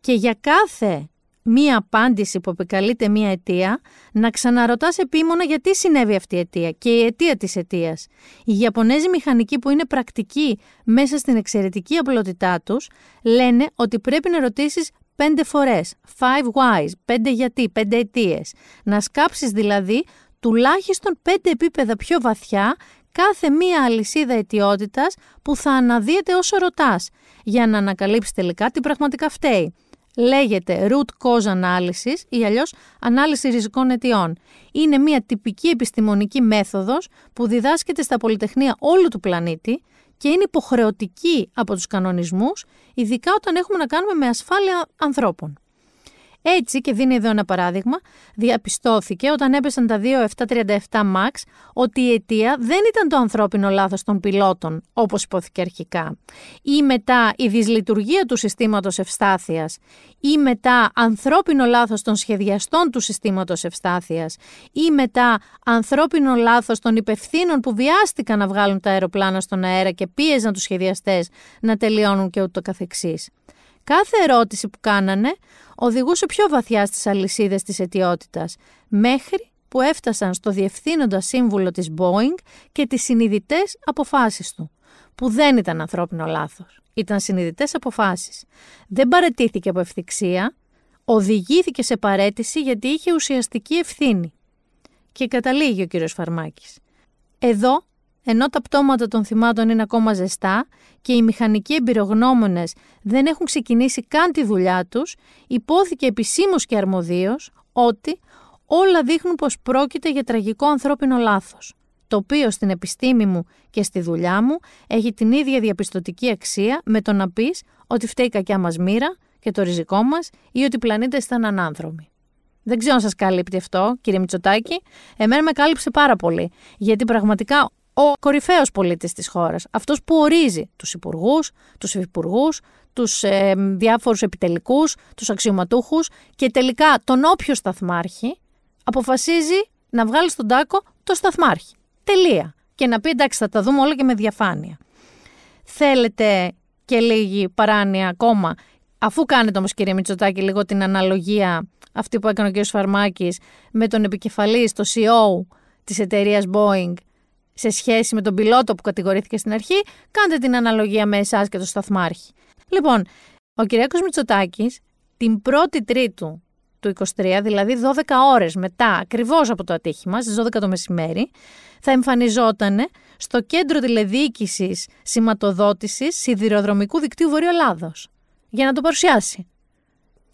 Και για κάθε μία απάντηση που επικαλείται μία αιτία, να ξαναρωτάς επίμονα γιατί συνέβη αυτή η αιτία και η αιτία της αιτίας. Οι Ιαπωνέζοι μηχανικοί που είναι πρακτικοί μέσα στην εξαιρετική απλότητά τους, λένε ότι πρέπει να ρωτήσεις πέντε φορές. Five whys, πέντε γιατί, πέντε αιτίες. Να σκάψεις δηλαδή τουλάχιστον πέντε επίπεδα πιο βαθιά κάθε μία αλυσίδα αιτιότητας που θα αναδύεται όσο ρωτάς, για να ανακαλύψεις τελικά τι πραγματικά φταίει. Λέγεται root cause analysis ή αλλιώς ανάλυση ριζικών αιτιών. Είναι μια τυπική επιστημονική μέθοδος που διδάσκεται στα πολυτεχνία όλου του πλανήτη και είναι υποχρεωτική από τους κανονισμούς, ειδικά όταν έχουμε να κάνουμε με ασφάλεια ανθρώπων. Έτσι, και δίνει εδώ ένα παράδειγμα, διαπιστώθηκε όταν έπεσαν τα 2.737 MAX ότι η αιτία δεν ήταν το ανθρώπινο λάθος των πιλότων, όπως υπόθηκε αρχικά, ή μετά η δυσλειτουργία του συστήματος ευστάθειας, ή μετά ανθρώπινο λάθος των σχεδιαστών του συστήματος ευστάθειας, ή μετά ανθρώπινο λάθος των υπευθύνων που βιάστηκαν να βγάλουν τα αεροπλάνα στον αέρα και πίεζαν τους σχεδιαστές να τελειώνουν και ούτω καθεξής. Κάθε ερώτηση που κάνανε οδηγούσε πιο βαθιά στις αλυσίδες της αιτιότητας, μέχρι που έφτασαν στο διευθύνοντα σύμβουλο της Boeing και τις συνειδητές αποφάσεις του, που δεν ήταν ανθρώπινο λάθος, ήταν συνειδητές αποφάσεις. Δεν παρετήθηκε από ευθυξία, οδηγήθηκε σε παρέτηση γιατί είχε ουσιαστική ευθύνη. Και καταλήγει ο κύριος Φαρμάκης. Εδώ ενώ τα πτώματα των θυμάτων είναι ακόμα ζεστά και οι μηχανικοί εμπειρογνώμονες δεν έχουν ξεκινήσει καν τη δουλειά τους, υπόθηκε επισήμως και αρμοδίως ότι όλα δείχνουν πως πρόκειται για τραγικό ανθρώπινο λάθος, το οποίο στην επιστήμη μου και στη δουλειά μου έχει την ίδια διαπιστωτική αξία με το να πεις ότι φταίει η κακιά μας μοίρα και το ριζικό μας ή ότι οι πλανήτες ήταν ανάνθρωποι. Δεν ξέρω αν σας καλύπτει αυτό, κύριε Μητσοτάκη. Εμένα με κάλυψε πάρα πολύ. Γιατί πραγματικά ο κορυφαίος πολίτης της χώρας. Αυτός που ορίζει τους υπουργούς, τους υφυπουργούς, τους ε, διάφορους επιτελικούς, τους αξιωματούχους και τελικά τον όποιος σταθμάρχη αποφασίζει να βγάλει στον τάκο το σταθμάρχη. Τελεία. Και να πει εντάξει, θα τα δούμε όλα και με διαφάνεια. Θέλετε και λίγη παράνοια ακόμα, αφού κάνετε όμως, κύριε Μητσοτάκη, λίγο την αναλογία αυτή που έκανε ο κ. Φαρμάκης με τον επικεφαλής, το CEO της εταιρείας Boeing, σε σχέση με τον πιλότο που κατηγορήθηκε στην αρχή, κάντε την αναλογία με εσάς και το σταθμάρχη. Λοιπόν, ο Κυριακός Μητσοτάκης την πρώτη Τρίτου του 23, δηλαδή 12 ώρες μετά, ακριβώς από το ατύχημα, στις 12 το μεσημέρι, θα εμφανιζόταν στο κέντρο τηλεδιοίκησης σηματοδότησης σιδηροδρομικού δικτύου Βορειοελλάδος, για να το παρουσιάσει.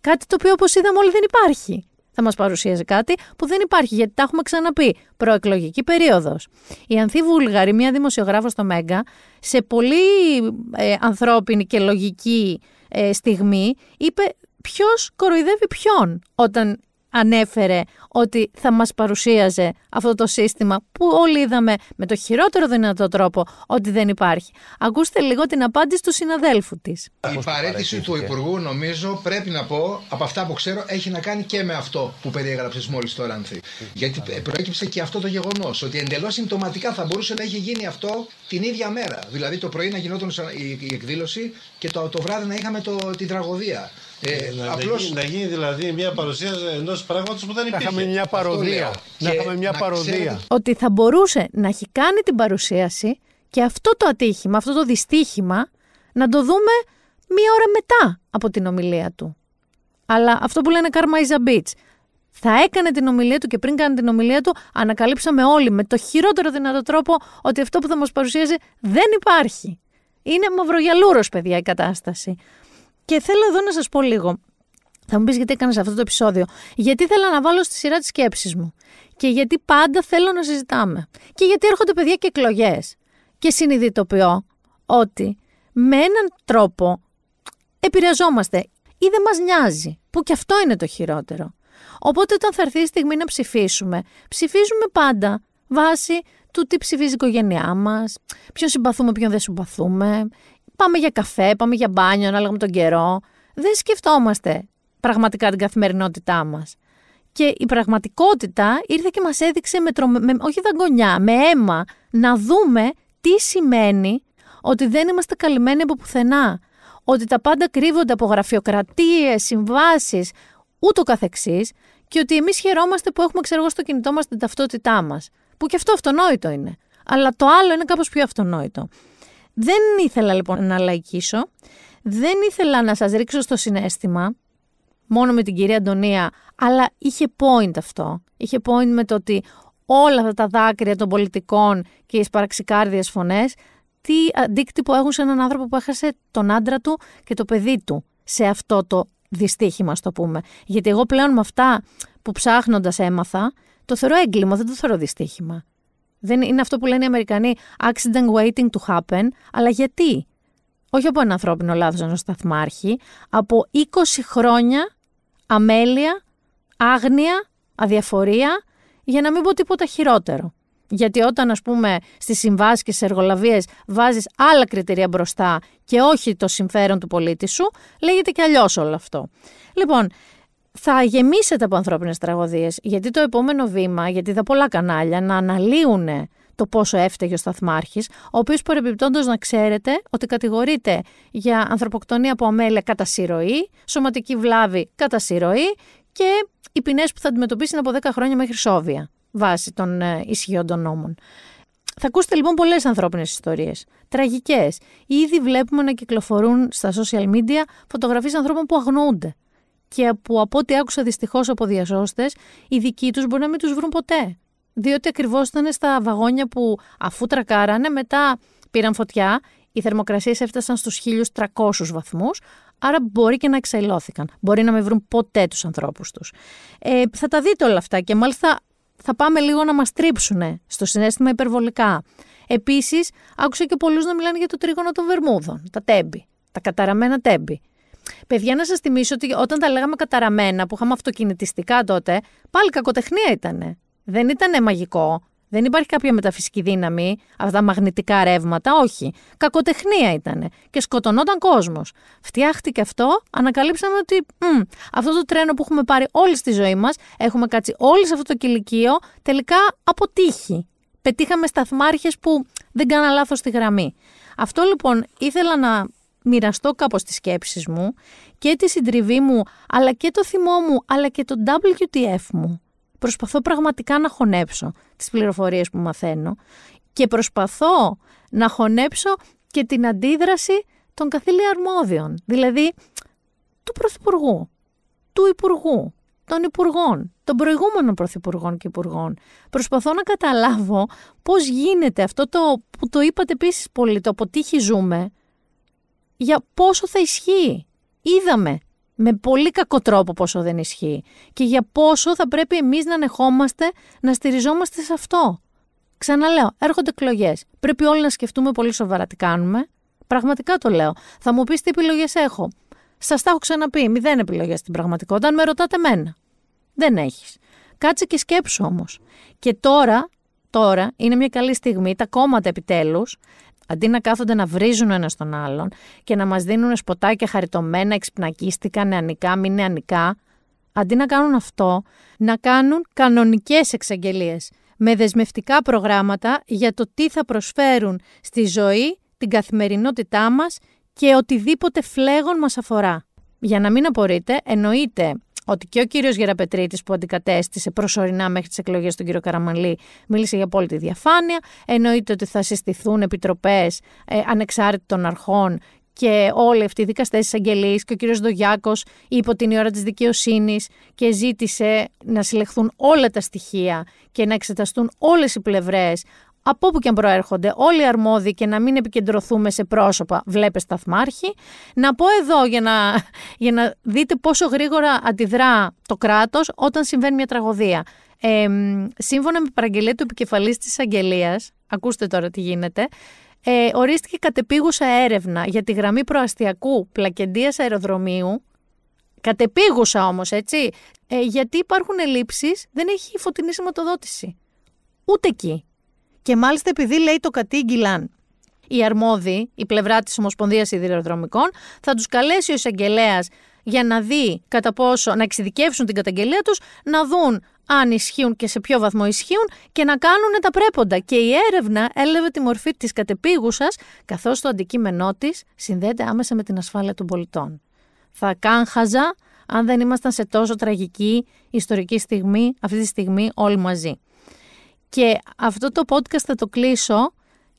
Κάτι το οποίο όπως είδαμε όλοι δεν υπάρχει θα μας παρουσίαζε κάτι που δεν υπάρχει, γιατί τα έχουμε ξαναπεί. Προεκλογική περίοδος. Η Ανθή Βούλγαρη, μια δημοσιογράφος στο Μέγκα, σε πολύ ε, ανθρώπινη και λογική ε, στιγμή, είπε ποιος κοροϊδεύει ποιον όταν ανέφερε ότι θα μας παρουσίαζε αυτό το σύστημα που όλοι είδαμε με το χειρότερο δυνατό τρόπο ότι δεν υπάρχει. Ακούστε λίγο την απάντηση του συναδέλφου της. Η παρέτηση του Υπουργού νομίζω πρέπει να πω από αυτά που ξέρω έχει να κάνει και με αυτό που περιέγραψες μόλις τώρα Ανθή. Γιατί προέκυψε και αυτό το γεγονός ότι εντελώς συμπτωματικά θα μπορούσε να έχει γίνει αυτό την ίδια μέρα. Δηλαδή το πρωί να γινόταν η εκδήλωση και το, το βράδυ να είχαμε το, την τραγωδία. Ε, να, απλώς... να, γίνει δηλαδή μια παρουσία ενός πράγματος που δεν υπήρχε. Να είχαμε μια παροδία. Να είχαμε μια παροδία. Ότι θα μπορούσε να έχει κάνει την παρουσίαση και αυτό το ατύχημα, αυτό το δυστύχημα, να το δούμε μία ώρα μετά από την ομιλία του. Αλλά αυτό που λένε Karma is a bitch. Θα έκανε την ομιλία του και πριν κάνει την ομιλία του, ανακαλύψαμε όλοι με το χειρότερο δυνατό τρόπο ότι αυτό που θα μας παρουσίαζε δεν υπάρχει. Είναι μαυρογιαλούρος, παιδιά, η κατάσταση. Και θέλω εδώ να σας πω λίγο. Θα μου πεις γιατί έκανες αυτό το επεισόδιο. Γιατί θέλω να βάλω στη σειρά τη σκέψη μου. Και γιατί πάντα θέλω να συζητάμε. Και γιατί έρχονται παιδιά και εκλογές. Και συνειδητοποιώ ότι με έναν τρόπο επηρεαζόμαστε ή δεν μας νοιάζει, που και αυτό είναι το χειρότερο. Οπότε όταν θα έρθει η στιγμή να ψηφίσουμε, ψηφίζουμε πάντα βάσει του τι ψηφίζει η οικογένειά μας, ποιον συμπαθούμε, ποιον δεν συμπαθούμε, πάμε για καφέ, πάμε για μπάνιο, ανάλογα με τον καιρό. Δεν σκεφτόμαστε πραγματικά την καθημερινότητά μας. Και η πραγματικότητα ήρθε και μας έδειξε με, με όχι δαγκονιά, με αίμα, να δούμε τι σημαίνει ότι δεν είμαστε καλυμμένοι από πουθενά. Ότι τα πάντα κρύβονται από γραφειοκρατίες, συμβάσεις, ούτω καθεξής και ότι εμείς χαιρόμαστε που έχουμε ξέρω στο κινητό μας την ταυτότητά μας. Που και αυτό αυτονόητο είναι. Αλλά το άλλο είναι κάπως πιο αυτονόητο. Δεν ήθελα λοιπόν να λαϊκίσω, δεν ήθελα να σας ρίξω στο συνέστημα, μόνο με την κυρία Αντωνία, αλλά είχε point αυτό. Είχε point με το ότι όλα αυτά τα δάκρυα των πολιτικών και οι σπαραξικάρδιες φωνές τι αντίκτυπο έχουν σε έναν άνθρωπο που έχασε τον άντρα του και το παιδί του σε αυτό το δυστύχημα, το πούμε. Γιατί εγώ πλέον με αυτά που ψάχνοντας έμαθα, το θεωρώ έγκλημα, δεν το θεωρώ δυστύχημα. Δεν είναι αυτό που λένε οι Αμερικανοί accident waiting to happen, αλλά γιατί; Όχι από ένα ανθρώπινο λάθος ενός σταθμάρχη, από 20 χρόνια αμέλεια, άγνοια, αδιαφορία, για να μην πω τίποτα χειρότερο. Γιατί όταν, ας πούμε, στις συμβάσεις και στις εργολαβίες βάζεις άλλα κριτήρια μπροστά και όχι το συμφέρον του πολίτη σου, λέγεται και αλλιώς όλο αυτό. Λοιπόν, θα γεμίσετε από ανθρώπινες τραγωδίες, γιατί το επόμενο βήμα, γιατί θα πολλά κανάλια να αναλύουν το πόσο έφταιγε ο Σταθμάρχης, ο οποίος παρεμπιπτόντως να ξέρετε ότι κατηγορείται για ανθρωποκτονία από αμέλεια κατά συρροή, σωματική βλάβη κατά συρροή και οι ποινές που θα αντιμετωπίσει είναι από 10 χρόνια μέχρι σόβια βάσει των ε, ισχυών των νόμων. Θα ακούσετε λοιπόν πολλές ανθρώπινες ιστορίες, τραγικές. Ήδη βλέπουμε να κυκλοφορούν στα social media φωτογραφίες ανθρώπων που αγνοούνται. Και που από ό,τι άκουσα δυστυχώς από διασώστε, οι δικοί τους μπορεί να μην τους βρουν ποτέ. Διότι ακριβώς ήταν στα βαγόνια που αφού τρακάρανε, μετά πήραν φωτιά, οι θερμοκρασίες έφτασαν στους 1300 βαθμούς, άρα μπορεί και να εξελώθηκαν. Μπορεί να μην βρουν ποτέ τους ανθρώπους τους. Ε, θα τα δείτε όλα αυτά και μάλιστα θα πάμε λίγο να μας τρίψουν στο συνέστημα υπερβολικά. Επίσης, άκουσα και πολλούς να μιλάνε για το τρίγωνο των Βερμούδων, τα τέμπη, τα καταραμένα τέμπη. Παιδιά, να σας θυμίσω ότι όταν τα λέγαμε καταραμένα, που είχαμε αυτοκινητιστικά τότε, πάλι κακοτεχνία ήταν. Δεν ήταν μαγικό. Δεν υπάρχει κάποια μεταφυσική δύναμη, αυτά τα μαγνητικά ρεύματα, όχι. Κακοτεχνία ήταν και σκοτωνόταν κόσμος. Φτιάχτηκε αυτό, ανακαλύψαμε ότι μ, αυτό το τρένο που έχουμε πάρει όλη στη ζωή μας, έχουμε κάτσει όλοι σε αυτό το κηλικείο, τελικά αποτύχει. Πετύχαμε σταθμάρχες που δεν κάνα λάθος στη γραμμή. Αυτό λοιπόν ήθελα να μοιραστώ κάπως τις σκέψεις μου και τη συντριβή μου, αλλά και το θυμό μου, αλλά και το WTF μου προσπαθώ πραγματικά να χωνέψω τις πληροφορίες που μαθαίνω και προσπαθώ να χωνέψω και την αντίδραση των καθήλια αρμόδιων, δηλαδή του Πρωθυπουργού, του Υπουργού, των Υπουργών, των προηγούμενων Πρωθυπουργών και Υπουργών. Προσπαθώ να καταλάβω πώς γίνεται αυτό το που το είπατε επίσης πολύ, το αποτύχει ζούμε, για πόσο θα ισχύει. Είδαμε με πολύ κακό τρόπο πόσο δεν ισχύει και για πόσο θα πρέπει εμείς να ανεχόμαστε να στηριζόμαστε σε αυτό. Ξαναλέω, έρχονται εκλογές. Πρέπει όλοι να σκεφτούμε πολύ σοβαρά τι κάνουμε. Πραγματικά το λέω. Θα μου πεις τι επιλογές έχω. Σας τα έχω ξαναπεί. Μηδέν επιλογές στην πραγματικότητα. Αν με ρωτάτε μένα. Δεν έχεις. Κάτσε και σκέψου όμως. Και τώρα, τώρα είναι μια καλή στιγμή τα κόμματα επιτέλους Αντί να κάθονται να βρίζουν ένας τον άλλον και να μας δίνουν σποτάκια χαριτωμένα, εξυπνακίστικα, νεανικά, μη νεανικά, αντί να κάνουν αυτό, να κάνουν κανονικές εξαγγελίες με δεσμευτικά προγράμματα για το τι θα προσφέρουν στη ζωή, την καθημερινότητά μας και οτιδήποτε φλέγον μας αφορά. Για να μην απορείτε, εννοείται ότι και ο κύριος Γεραπετρίτης που αντικατέστησε προσωρινά μέχρι τις εκλογές του κύριο Καραμαλή μίλησε για απόλυτη διαφάνεια. Εννοείται ότι θα συστηθούν επιτροπές ε, ανεξάρτητων αρχών και όλοι αυτοί οι δικαστές της Αγγελή και ο κύριος Δογιάκος είπε ότι είναι η ώρα της δικαιοσύνης και ζήτησε να συλλεχθούν όλα τα στοιχεία και να εξεταστούν όλες οι πλευρές από όπου και αν προέρχονται, όλοι οι αρμόδιοι και να μην επικεντρωθούμε σε πρόσωπα, βλέπε σταθμάρχη. Να πω εδώ για να, για να δείτε πόσο γρήγορα αντιδρά το κράτος όταν συμβαίνει μια τραγωδία. Ε, σύμφωνα με παραγγελία του επικεφαλής της Αγγελίας, ακούστε τώρα τι γίνεται, ε, ορίστηκε κατεπίγουσα έρευνα για τη γραμμή προαστιακού πλακεντίας αεροδρομίου, κατεπίγουσα όμως, έτσι, ε, γιατί υπάρχουν ελλείψεις, δεν έχει φωτεινή σηματοδότηση. Ούτε εκεί. Και μάλιστα επειδή λέει το κατήγγυλαν οι αρμόδιοι, η πλευρά της Ομοσπονδίας Σιδηροδρομικών, θα τους καλέσει ο εισαγγελέας για να δει κατά πόσο, να εξειδικεύσουν την καταγγελία τους, να δουν αν ισχύουν και σε ποιο βαθμό ισχύουν και να κάνουν τα πρέποντα. Και η έρευνα έλαβε τη μορφή της κατεπίγουσας, καθώς το αντικείμενό της συνδέεται άμεσα με την ασφάλεια των πολιτών. Θα κάγχαζα αν δεν ήμασταν σε τόσο τραγική ιστορική στιγμή, αυτή τη στιγμή όλοι μαζί. Και αυτό το podcast θα το κλείσω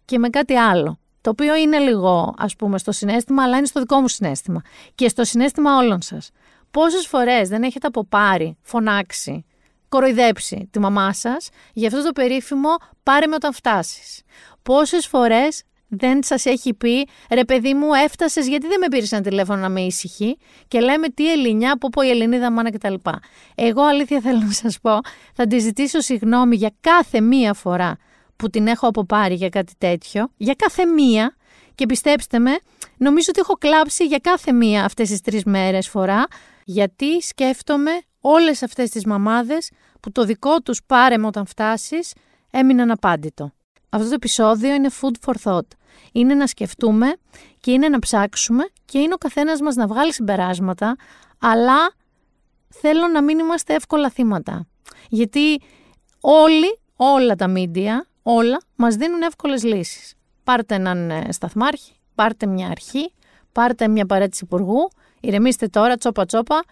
και με κάτι άλλο. Το οποίο είναι λίγο, ας πούμε, στο συνέστημα, αλλά είναι στο δικό μου συνέστημα. Και στο συνέστημα όλων σας. Πόσες φορές δεν έχετε αποπάρει, φωνάξει, κοροϊδέψει τη μαμά σας για αυτό το περίφημο πάρε με όταν φτάσεις. Πόσες φορές δεν σας έχει πει ρε παιδί μου, έφτασες, γιατί δεν με πήρες ένα τηλέφωνο να με ήσυχη και λέμε τι Ελληνιά, που πω η Ελληνίδα μάνα κτλ. Εγώ αλήθεια θέλω να σας πω, θα τη ζητήσω συγγνώμη για κάθε μία φορά που την έχω αποπάρει για κάτι τέτοιο, για κάθε μία. Και πιστέψτε με, νομίζω ότι έχω κλάψει για κάθε μία αυτές τις τρεις μέρες φορά, γιατί σκέφτομαι όλες αυτές τις μαμάδες που το δικό τους πάρε όταν φτάσεις έμειναν απάντητο. Αυτό το επεισόδιο είναι food for thought. Είναι να σκεφτούμε και είναι να ψάξουμε και είναι ο καθένας μας να βγάλει συμπεράσματα, αλλά θέλω να μην είμαστε εύκολα θύματα. Γιατί όλοι, όλα τα μίντια, όλα, μας δίνουν εύκολες λύσεις. Πάρτε έναν ε, σταθμάρχη, πάρτε μια αρχή, πάρτε μια παρέτηση υπουργού, ηρεμήστε τώρα, τσόπα τσόπα,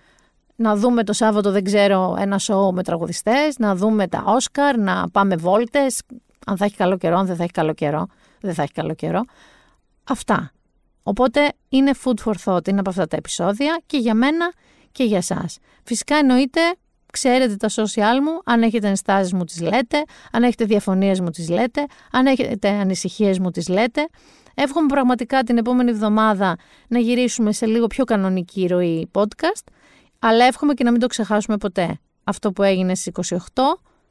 να δούμε το Σάββατο, δεν ξέρω, ένα σοου με τραγουδιστές, να δούμε τα Όσκαρ, να πάμε βόλτες, αν θα έχει καλό καιρό, αν δεν θα έχει καλό καιρό, δεν θα έχει καλό καιρό. Αυτά. Οπότε είναι food for thought, είναι από αυτά τα επεισόδια και για μένα και για σας. Φυσικά εννοείται, ξέρετε τα social μου, αν έχετε ενστάσεις μου τις λέτε, αν έχετε διαφωνίες μου τις λέτε, αν έχετε ανησυχίες μου τις λέτε. Εύχομαι πραγματικά την επόμενη εβδομάδα να γυρίσουμε σε λίγο πιο κανονική ροή podcast, αλλά εύχομαι και να μην το ξεχάσουμε ποτέ. Αυτό που έγινε στις 28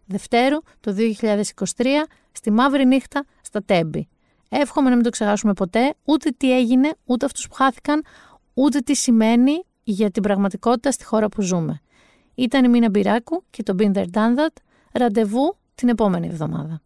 Δευτέρου το 2023 στη μαύρη νύχτα στα Τέμπη. Εύχομαι να μην το ξεχάσουμε ποτέ, ούτε τι έγινε, ούτε αυτούς που χάθηκαν, ούτε τι σημαίνει για την πραγματικότητα στη χώρα που ζούμε. Ήταν η Μίνα Μπυράκου και το Been There Done That. Ραντεβού την επόμενη εβδομάδα.